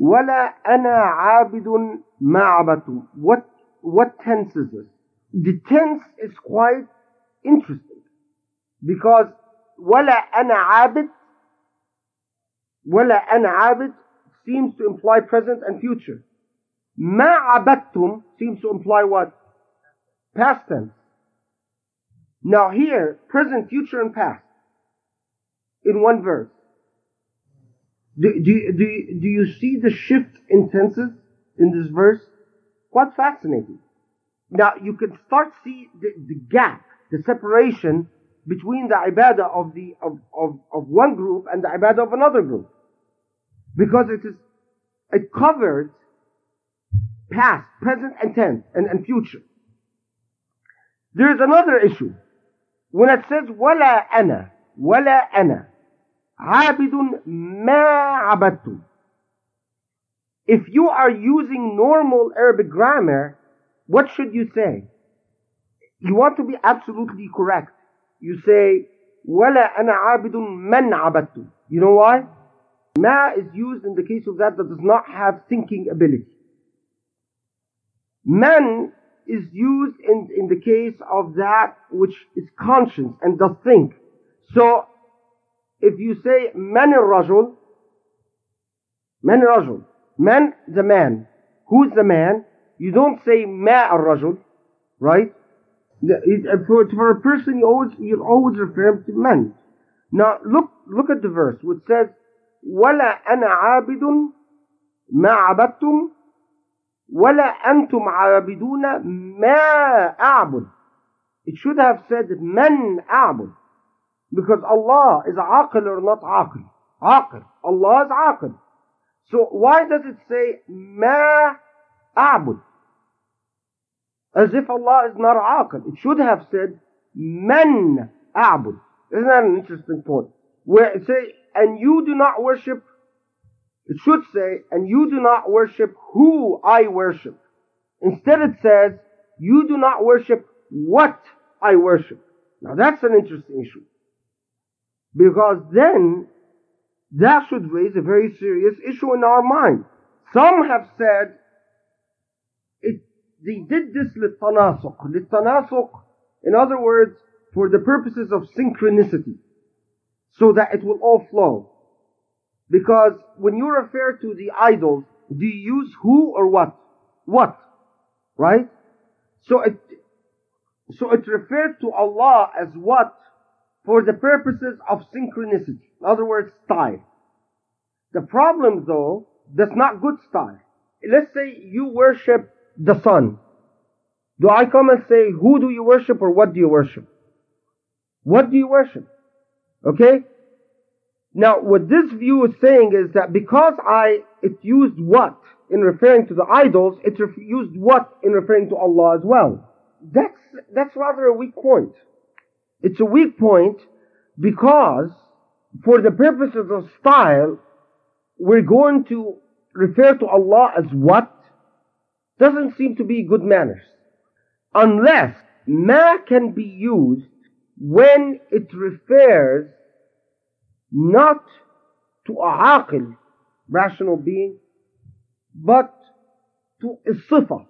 ولا أنا عابد ما ma'abatu. What, what tense is this? The tense is quite interesting because ولا أنا عابد ولا أنا عابد seems to imply present and future. ما Ma'abattum seems to imply what? Past tense. Now here, present, future, and past in one verse. Do, do, do, do you see the shift in tenses in this verse? Quite fascinating. Now you can start see the, the gap, the separation between the ibadah of the of, of, of one group and the ibadah of another group. Because it is it covers past, present and tense and, and future. There is another issue. When it says wala ana, wala ana, عابد ما عبدتم if you are using normal Arabic grammar, what should you say? You want to be absolutely correct. You say, وَلَا أَنَا عَابِدٌ مَنْ عَبَدْتُ. You know why? Ma is used in the case of that that does not have thinking ability. Man is used in, in the case of that which is conscious and does think. So, if you say man rajul, man rajul, man the man. Who's the man? You don't say ma rajul, right? Uh, for a person, you always you always refer to man. Now look look at the verse which says, "Wala ana abidun ma abattum, wala antum abiduna ma abud." It should have said man abud. Because Allah is aqil or not aqil. Aqil. Allah is aqil. So why does it say ma a'bud? As if Allah is not aqil. It should have said man a'bud. Isn't that an interesting point? Where it say, and you do not worship, it should say, and you do not worship who I worship. Instead it says, you do not worship what I worship. Now that's an interesting issue. Because then that should raise a very serious issue in our mind. Some have said it, they did this litanasuk. Litanasuk, in other words, for the purposes of synchronicity, so that it will all flow. Because when you refer to the idols, do you use who or what? What? Right? So it, so it referred to Allah as what for the purposes of synchronicity. In other words, style. The problem though, that's not good style. Let's say you worship the sun. Do I come and say, who do you worship or what do you worship? What do you worship? Okay? Now, what this view is saying is that because I, it used what in referring to the idols, it used what in referring to Allah as well. That's, that's rather a weak point. It's a weak point because for the purposes of style, we're going to refer to Allah as what doesn't seem to be good manners. Unless ma can be used when it refers not to a aqil, rational being, but to a sifa.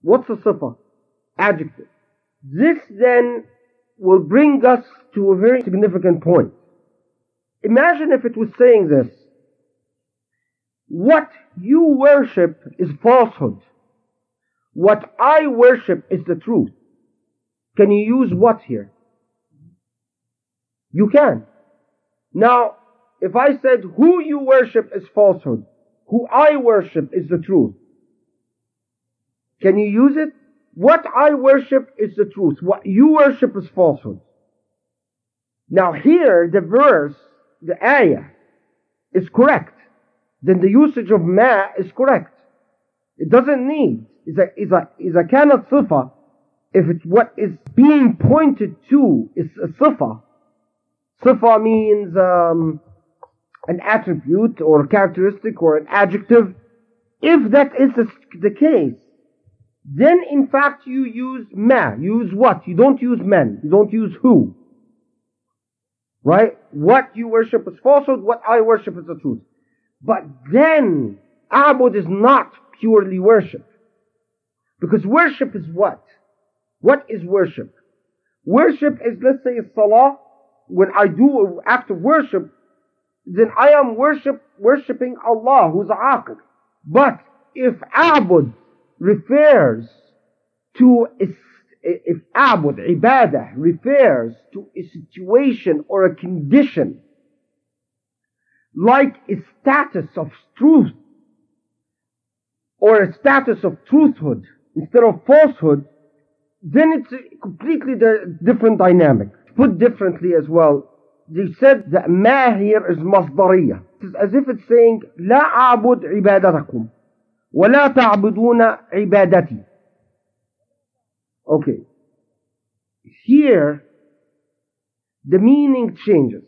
What's a sifa? Adjective. This then will bring us to a very significant point. Imagine if it was saying this. What you worship is falsehood. What I worship is the truth. Can you use what here? You can. Now, if I said who you worship is falsehood, who I worship is the truth, can you use it? What I worship is the truth. What you worship is falsehood. Now here, the verse, the ayah, is correct. Then the usage of ma is correct. It doesn't need, is a, is a, is a cannot sifa, if it's what is being pointed to is a sifa. Sifa means, um, an attribute or characteristic or an adjective. If that is the case, then in fact you use ma. You use what? You don't use men. You don't use who. Right? What you worship is falsehood, what I worship is the truth. But then, Abud is not purely worship. Because worship is what? What is worship? Worship is, let's say, salah. When I do after worship, then I am worship, worshipping Allah, who's Aqil. But if Abud refers to, if Abud, ibadah, refers to a situation or a condition, like a status of truth, or a status of truthhood instead of falsehood, then it's a completely different dynamic. Put differently as well, they said that ma here is masdariya. It's as if it's saying, لا أعبد عبادتكم ولا تعبدون عبادتي. Okay. Here, the meaning changes.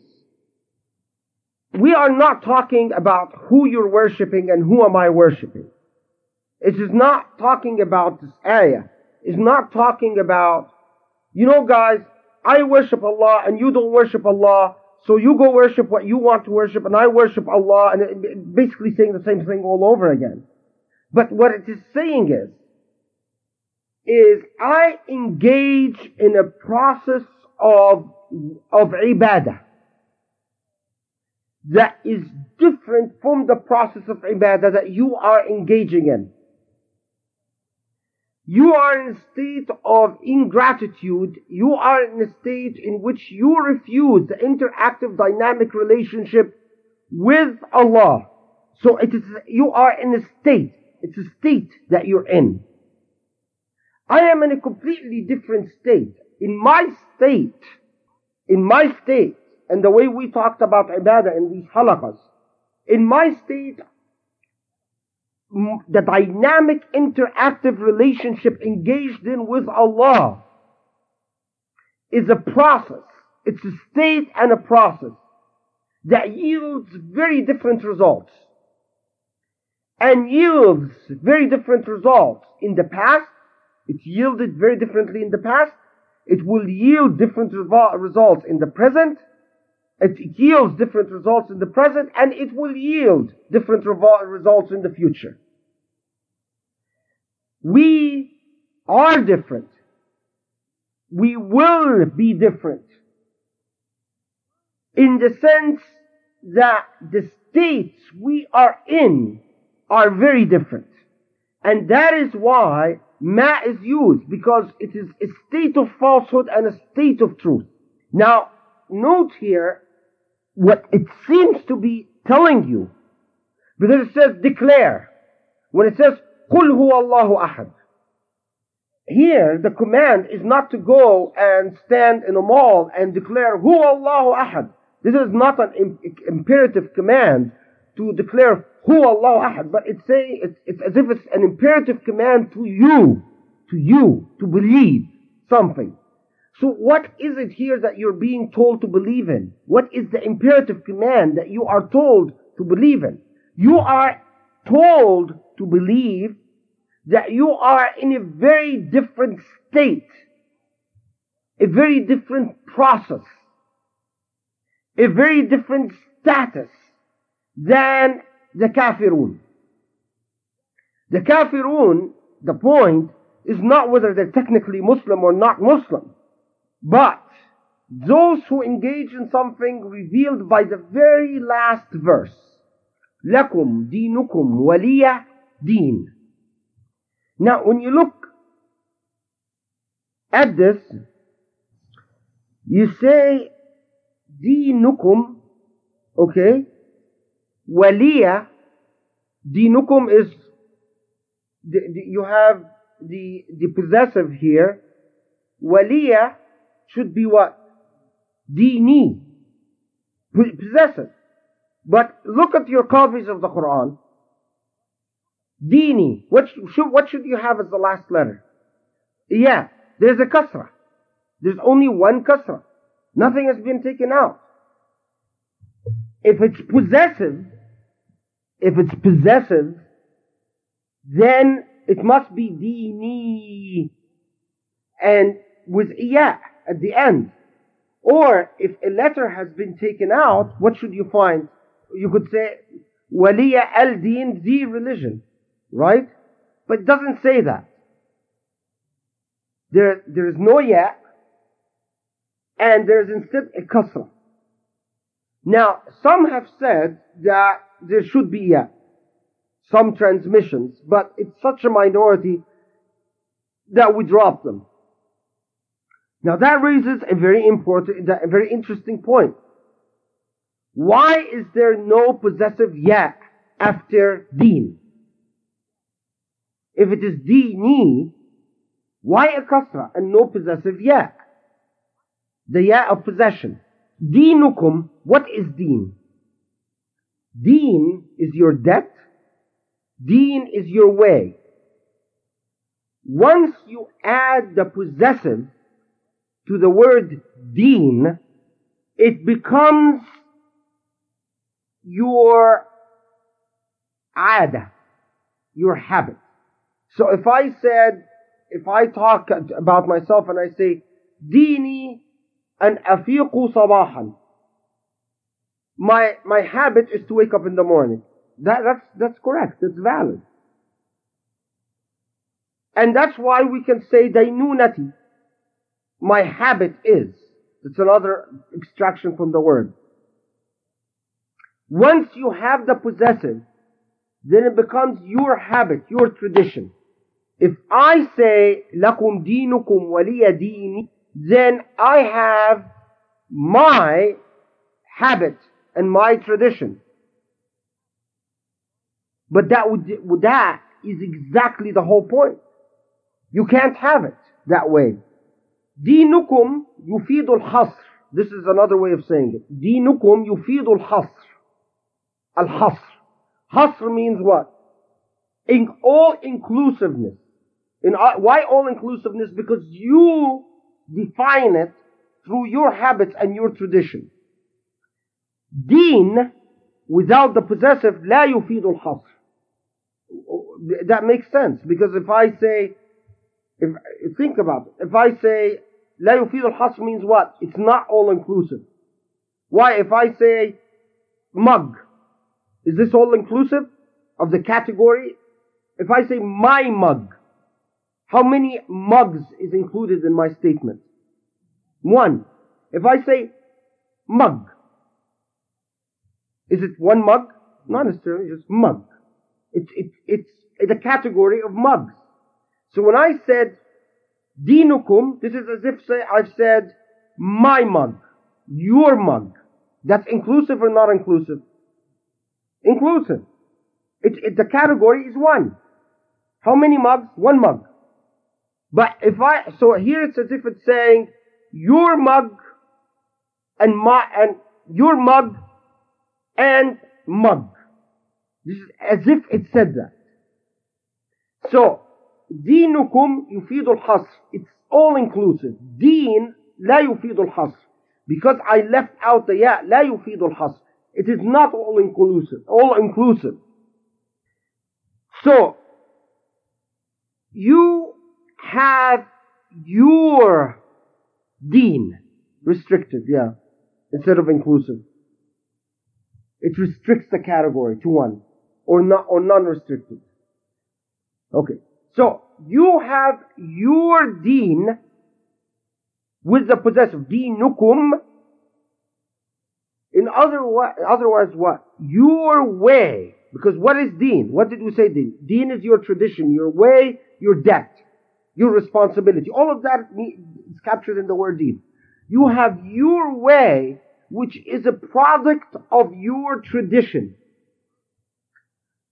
We are not talking about who you're worshipping and who am I worshipping. It is not talking about this ayah. It's not talking about, you know guys, I worship Allah and you don't worship Allah, so you go worship what you want to worship and I worship Allah and basically saying the same thing all over again. But what it is saying is, is I engage in a process of, of ibadah that is different from the process of ibadah that you are engaging in. You are in a state of ingratitude. You are in a state in which you refuse the interactive dynamic relationship with Allah. So it is, you are in a state. It's a state that you're in. I am in a completely different state. In my state, in my state, and the way we talked about ibadah in these halaqas, in my state, the dynamic interactive relationship engaged in with Allah is a process. It's a state and a process that yields very different results. And yields very different results in the past. It yielded very differently in the past. It will yield different results in the present. It yields different results in the present and it will yield different results in the future. We are different. We will be different. In the sense that the states we are in are very different. And that is why ma is used, because it is a state of falsehood and a state of truth. Now, note here what it seems to be telling you. Because it says declare. When it says قُلْ هُوَ اللَّهُ أَحَدٌ Here, the command is not to go and stand in a mall and declare هُوَ اللَّهُ أَحَدٌ This is not an imperative command to declare who Allah Ahad. But it's saying, it's, it's as if it's an imperative command to you, to you, to believe something. So what is it here that you're being told to believe in? What is the imperative command that you are told to believe in? You are told to believe that you are in a very different state, a very different process, a very different status than the kafirun. The kafirun, the point, is not whether they're technically Muslim or not Muslim. But those who engage in something revealed by the very last verse, لَكُمْ دِينُكُمْ وَلِيَ دِينٌ Now when you look at this, you say dinukum, okay, waliya, dinukum is, the, the, you have the, the possessive here, waliya should be what? Dini. Possessive. But look at your copies of the Quran. Dini. What should, what should you have as the last letter? Yeah, there's a kasra. There's only one kasra. Nothing has been taken out. If it's possessive, if it's possessive, then it must be dini. And with iya at the end. Or if a letter has been taken out, what should you find? You could say waliya al-din, the religion. Right? But it doesn't say that. There, there is no ya, and there's instead a kasra. Now, some have said that there should be ya, some transmissions, but it's such a minority that we drop them. Now that raises a very important, a very interesting point. Why is there no possessive ya after deen? If it is dini, why a kasra and no possessive ya? The ya of possession. Dinukum, what is deen? Deen is your debt. Deen is your way. Once you add the possessive to the word deen, it becomes your ada, your habit. So if I said, if I talk about myself and I say, dini an afiqu sabahan, my, my habit is to wake up in the morning. That, that's, that's correct. That's valid. And that's why we can say dainunati. My habit is. It's another extraction from the word. Once you have the possessive, then it becomes your habit, your tradition. If I say, lakum dinukum waliya dini, then I have my habit and my tradition. But that would, that is exactly the whole point. You can't have it that way. دينكم يفيد الحصر. This is another way of saying it. دينكم يفيد الحصر. الحصر. حصر means what? In all inclusiveness. In, uh, why all inclusiveness? Because you define it through your habits and your tradition. Deen, without the possessive, لا يفيد الحصر. That makes sense because if I say if, think about it. If I say, لا يفيد الحصر means what? It's not all inclusive. Why? If I say, mug, is this all inclusive of the category? If I say my mug, how many mugs is included in my statement? One. If I say mug, is it one mug? Not necessarily, just mug. It's, it's, it's the category of mugs. So when I said dinukum, this is as if say, I've said my mug, your mug. That's inclusive or not inclusive? Inclusive. It, it, the category is one. How many mugs? One mug. But if I, so here it's as if it's saying your mug and my, and your mug and mug. This is as if it said that. So, دينكم يفيد الحصر it's all inclusive دين لا يفيد الحصر because I left out the ya لا يفيد الحصر it is not all inclusive all inclusive so you have your deen restricted yeah instead of inclusive it restricts the category to one or not or non-restricted okay so you have your deen with the possessive deenukum. In other otherwise what? Your way. Because what is deen? What did we say deen? Deen is your tradition, your way, your debt, your responsibility. All of that is captured in the word deen. You have your way, which is a product of your tradition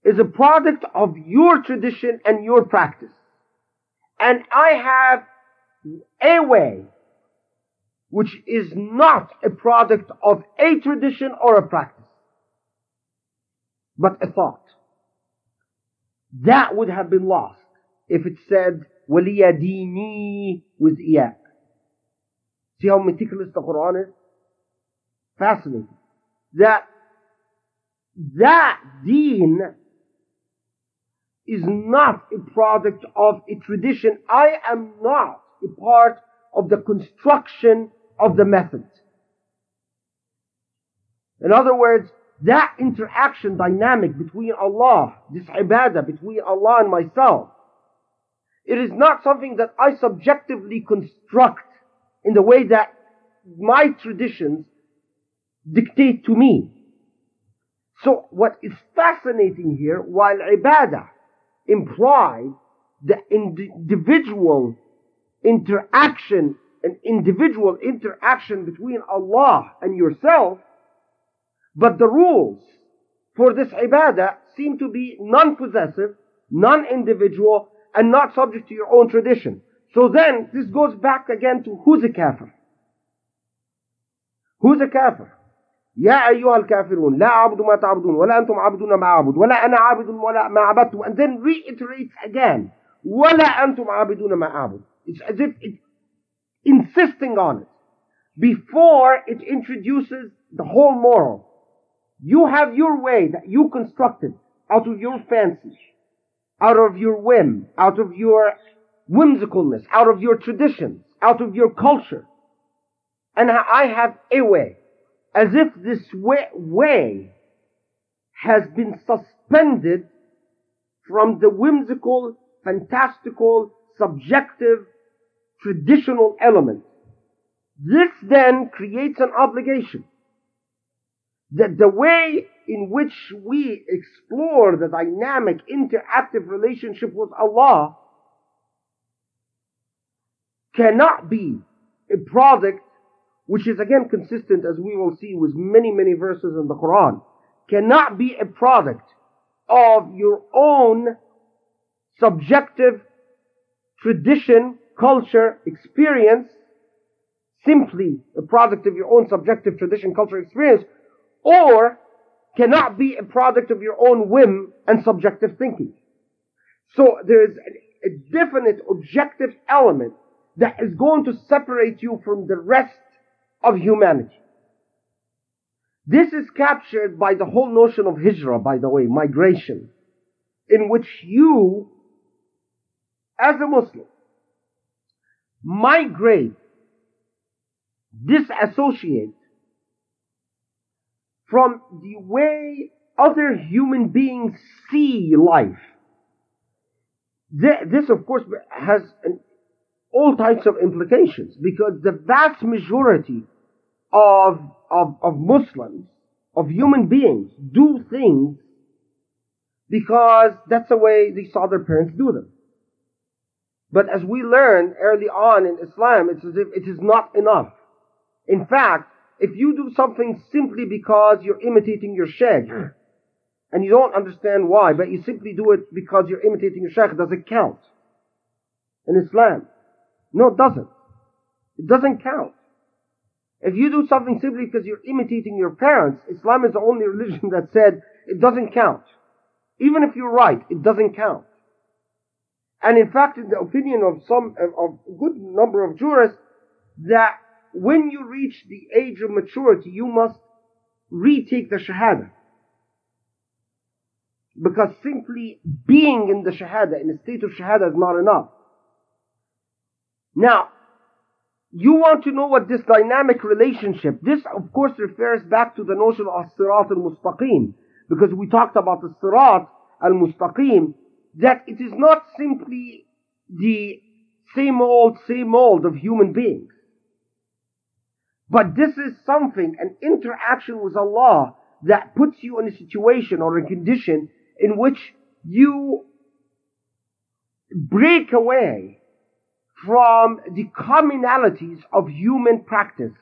is a product of your tradition and your practice. And I have a way which is not a product of a tradition or a practice, but a thought. That would have been lost if it said, وَلِيَ دِينِي with إِيَاك. See how meticulous the Quran is? Fascinating. That, that deen is not a product of a tradition. I am not a part of the construction of the method. In other words, that interaction dynamic between Allah, this ibadah between Allah and myself, it is not something that I subjectively construct in the way that my traditions dictate to me. So what is fascinating here, while ibadah implies the individual interaction, an individual interaction between Allah and yourself, but the rules for this ibadah seem to be non-possessive, non-individual, and not subject to your own tradition. So then, this goes back again to who's a kafir? Who's a kafir? يا أيها الكافرون لا أعبد ما تعبدون ولا أنتم عابدون ما أعبد ولا أنا عابد ولا ما عبدتم and then reiterates again ولا أنتم عابدون ما أعبد it's as if it's insisting on it before it introduces the whole moral you have your way that you constructed out of your fancy out of your whim out of your whimsicalness out of your traditions out of your culture and I have a way as if this way, way has been suspended from the whimsical, fantastical, subjective, traditional element. This then creates an obligation that the way in which we explore the dynamic, interactive relationship with Allah cannot be a product which is again consistent as we will see with many, many verses in the Quran, cannot be a product of your own subjective tradition, culture, experience, simply a product of your own subjective tradition, culture, experience, or cannot be a product of your own whim and subjective thinking. So there is a definite objective element that is going to separate you from the rest of humanity. This is captured by the whole notion of hijrah, by the way, migration, in which you, as a Muslim, migrate, disassociate from the way other human beings see life. This, of course, has all types of implications because the vast majority of, of, of Muslims, of human beings, do things because that's the way they saw their parents do them. But as we learn early on in Islam, it's as if it is not enough. In fact, if you do something simply because you're imitating your sheikh, and you don't understand why, but you simply do it because you're imitating your sheikh, does it count in Islam? No, it doesn't. It doesn't count. If you do something simply because you're imitating your parents, Islam is the only religion that said it doesn't count. Even if you're right, it doesn't count. And in fact, in the opinion of some, of a good number of jurists, that when you reach the age of maturity, you must retake the Shahada. Because simply being in the Shahada, in a state of Shahada is not enough. Now, you want to know what this dynamic relationship, this of course refers back to the notion of Sirat al-Mustaqim, because we talked about the Sirat al-Mustaqim, that it is not simply the same old, same old of human beings. But this is something, an interaction with Allah that puts you in a situation or a condition in which you break away from the commonalities of human practice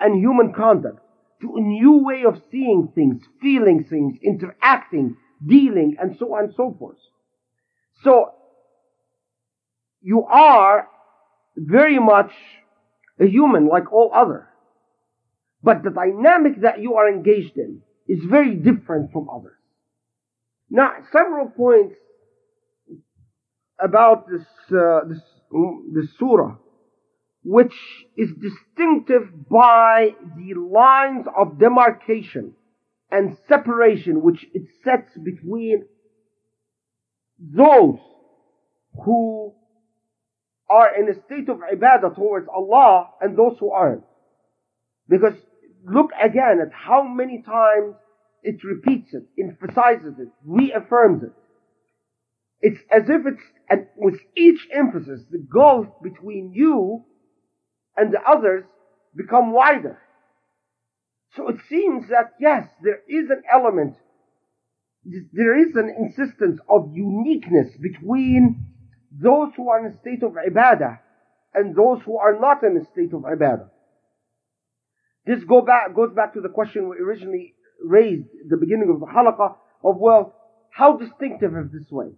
and human conduct to a new way of seeing things, feeling things, interacting, dealing, and so on and so forth. So, you are very much a human like all other. But the dynamic that you are engaged in is very different from others. Now, several points about this, uh, this the surah, which is distinctive by the lines of demarcation and separation which it sets between those who are in a state of ibadah towards Allah and those who aren't. Because look again at how many times it repeats it, emphasizes it, reaffirms it. It's as if it's, and with each emphasis, the gulf between you and the others become wider. So it seems that yes, there is an element, there is an insistence of uniqueness between those who are in a state of ibadah and those who are not in a state of ibadah. This go back, goes back to the question we originally raised at the beginning of the of, well, how distinctive is this way?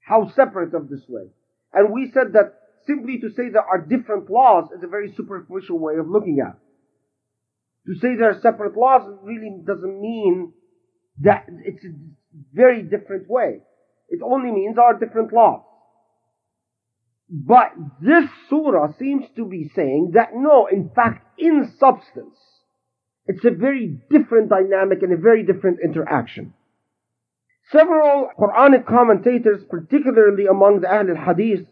How separate of this way? And we said that simply to say there are different laws is a very superficial way of looking at it. To say there are separate laws really doesn't mean that it's a very different way. It only means there are different laws. But this surah seems to be saying that no, in fact, in substance, it's a very different dynamic and a very different interaction. Several Quranic commentators, particularly among the Ahl al-Hadith,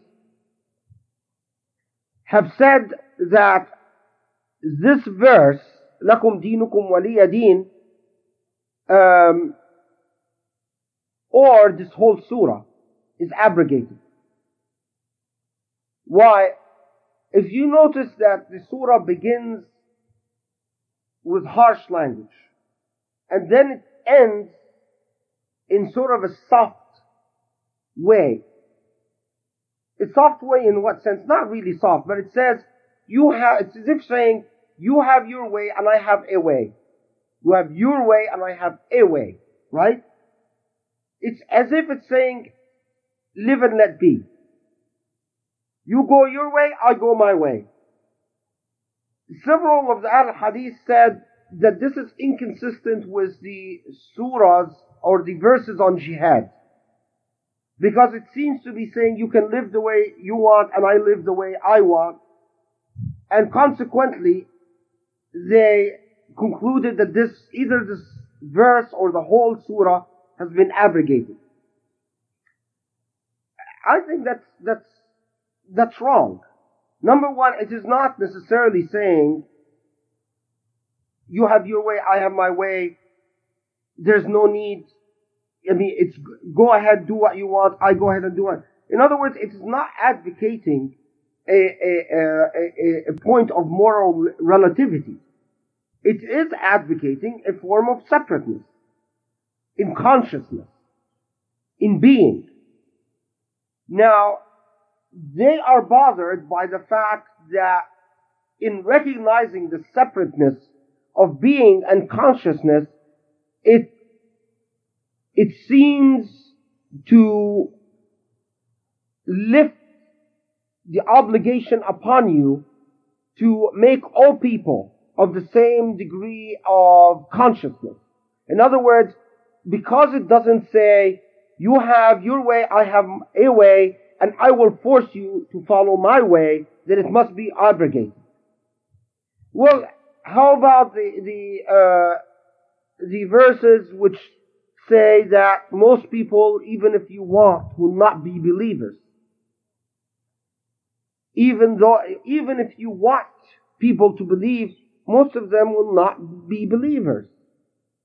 have said that this verse, لَكُمْ دِينُكُمْ وَلِيَ دِينُ, um, or this whole surah is abrogated. Why? If you notice that the surah begins with harsh language, and then it ends in sort of a soft way. A soft way in what sense? Not really soft, but it says, you have, it's as if saying, you have your way and I have a way. You have your way and I have a way. Right? It's as if it's saying, live and let be. You go your way, I go my way. Several of the Ahl Hadith said that this is inconsistent with the surahs or the verses on jihad. Because it seems to be saying you can live the way you want and I live the way I want. And consequently, they concluded that this, either this verse or the whole surah has been abrogated. I think that's, that's that's wrong. Number one, it is not necessarily saying you have your way, I have my way. There's no need. I mean, it's go ahead, do what you want. I go ahead and do it. In other words, it is not advocating a, a, a, a point of moral relativity. It is advocating a form of separateness in consciousness, in being. Now, they are bothered by the fact that in recognizing the separateness of being and consciousness, it, it seems to lift the obligation upon you to make all people of the same degree of consciousness. In other words, because it doesn't say, you have your way, I have a way, and I will force you to follow my way, then it must be abrogated. Well, how about the the uh, the verses which say that most people, even if you want, will not be believers? Even though, even if you want people to believe, most of them will not be believers.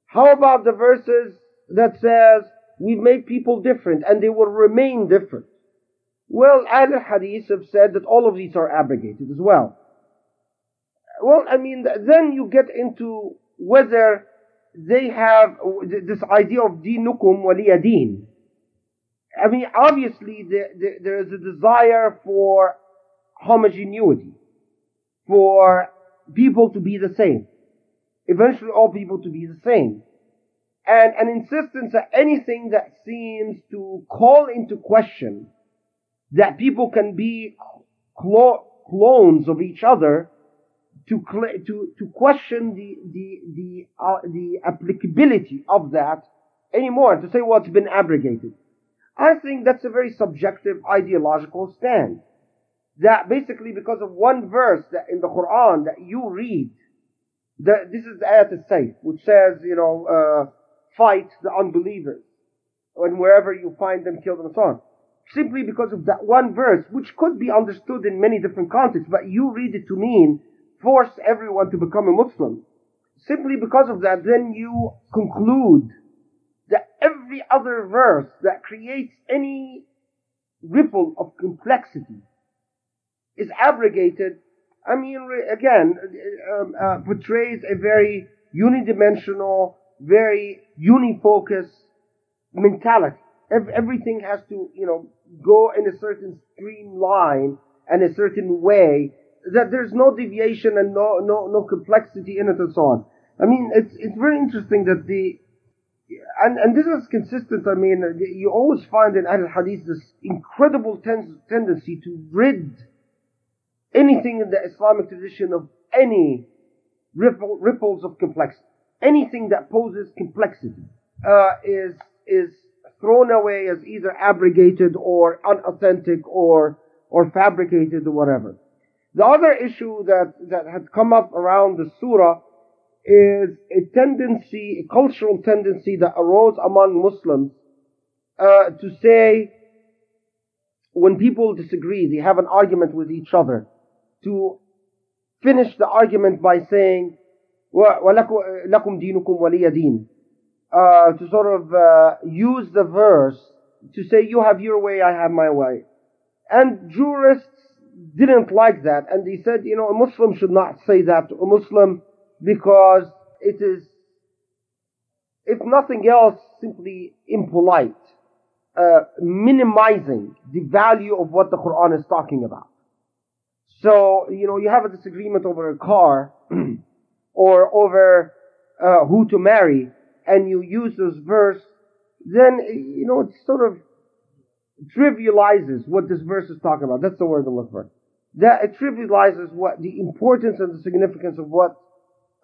How about the verses that says we've made people different and they will remain different? Well, Ahl Hadith have said that all of these are abrogated as well. Well, I mean, then you get into whether they have this idea of dinukum waliyadin. I mean, obviously there is a desire for homogeneity, for people to be the same. Eventually all people to be the same. And an insistence that anything that seems to call into question that people can be clo- clones of each other to cl- to to question the the the uh, the applicability of that anymore to say well it's been abrogated. I think that's a very subjective ideological stand. That basically because of one verse that in the Quran that you read, this is the ayat al-sayf, which says, you know, uh, fight the unbelievers. And wherever you find them, kill them and so on simply because of that one verse, which could be understood in many different contexts, but you read it to mean force everyone to become a Muslim. simply because of that, then you conclude that every other verse that creates any ripple of complexity is abrogated. I mean, again, um, uh, portrays a very unidimensional, very unifocus mentality. Everything has to, you know, go in a certain streamline and a certain way that there's no deviation and no, no, no complexity in it and so on. I mean, it's, it's very interesting that the, and, and this is consistent. I mean, you always find in Ahl Hadith this incredible ten- tendency to rid anything in the Islamic tradition of any ripple, ripples of complexity. Anything that poses complexity uh, is is thrown away as either abrogated or unauthentic or or fabricated or whatever. The other issue that, that had come up around the surah is a tendency, a cultural tendency that arose among Muslims uh, to say when people disagree, they have an argument with each other, to finish the argument by saying, وَلَكُمْ دِينُكُمْ وَلِيَ دِينِ uh, to sort of uh, use the verse to say, you have your way, I have my way. And jurists didn't like that, and they said, you know, a Muslim should not say that to a Muslim because it is, if nothing else, simply impolite, uh, minimizing the value of what the Quran is talking about. So, you know, you have a disagreement over a car or over uh, who to marry, and you use this verse, then, you know, it sort of trivializes what this verse is talking about. That's the word to look for. That it trivializes what the importance and the significance of what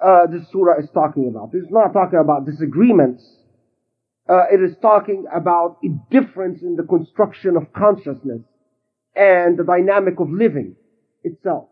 uh, this surah is talking about. It's not talking about disagreements. Uh, it is talking about a difference in the construction of consciousness and the dynamic of living itself.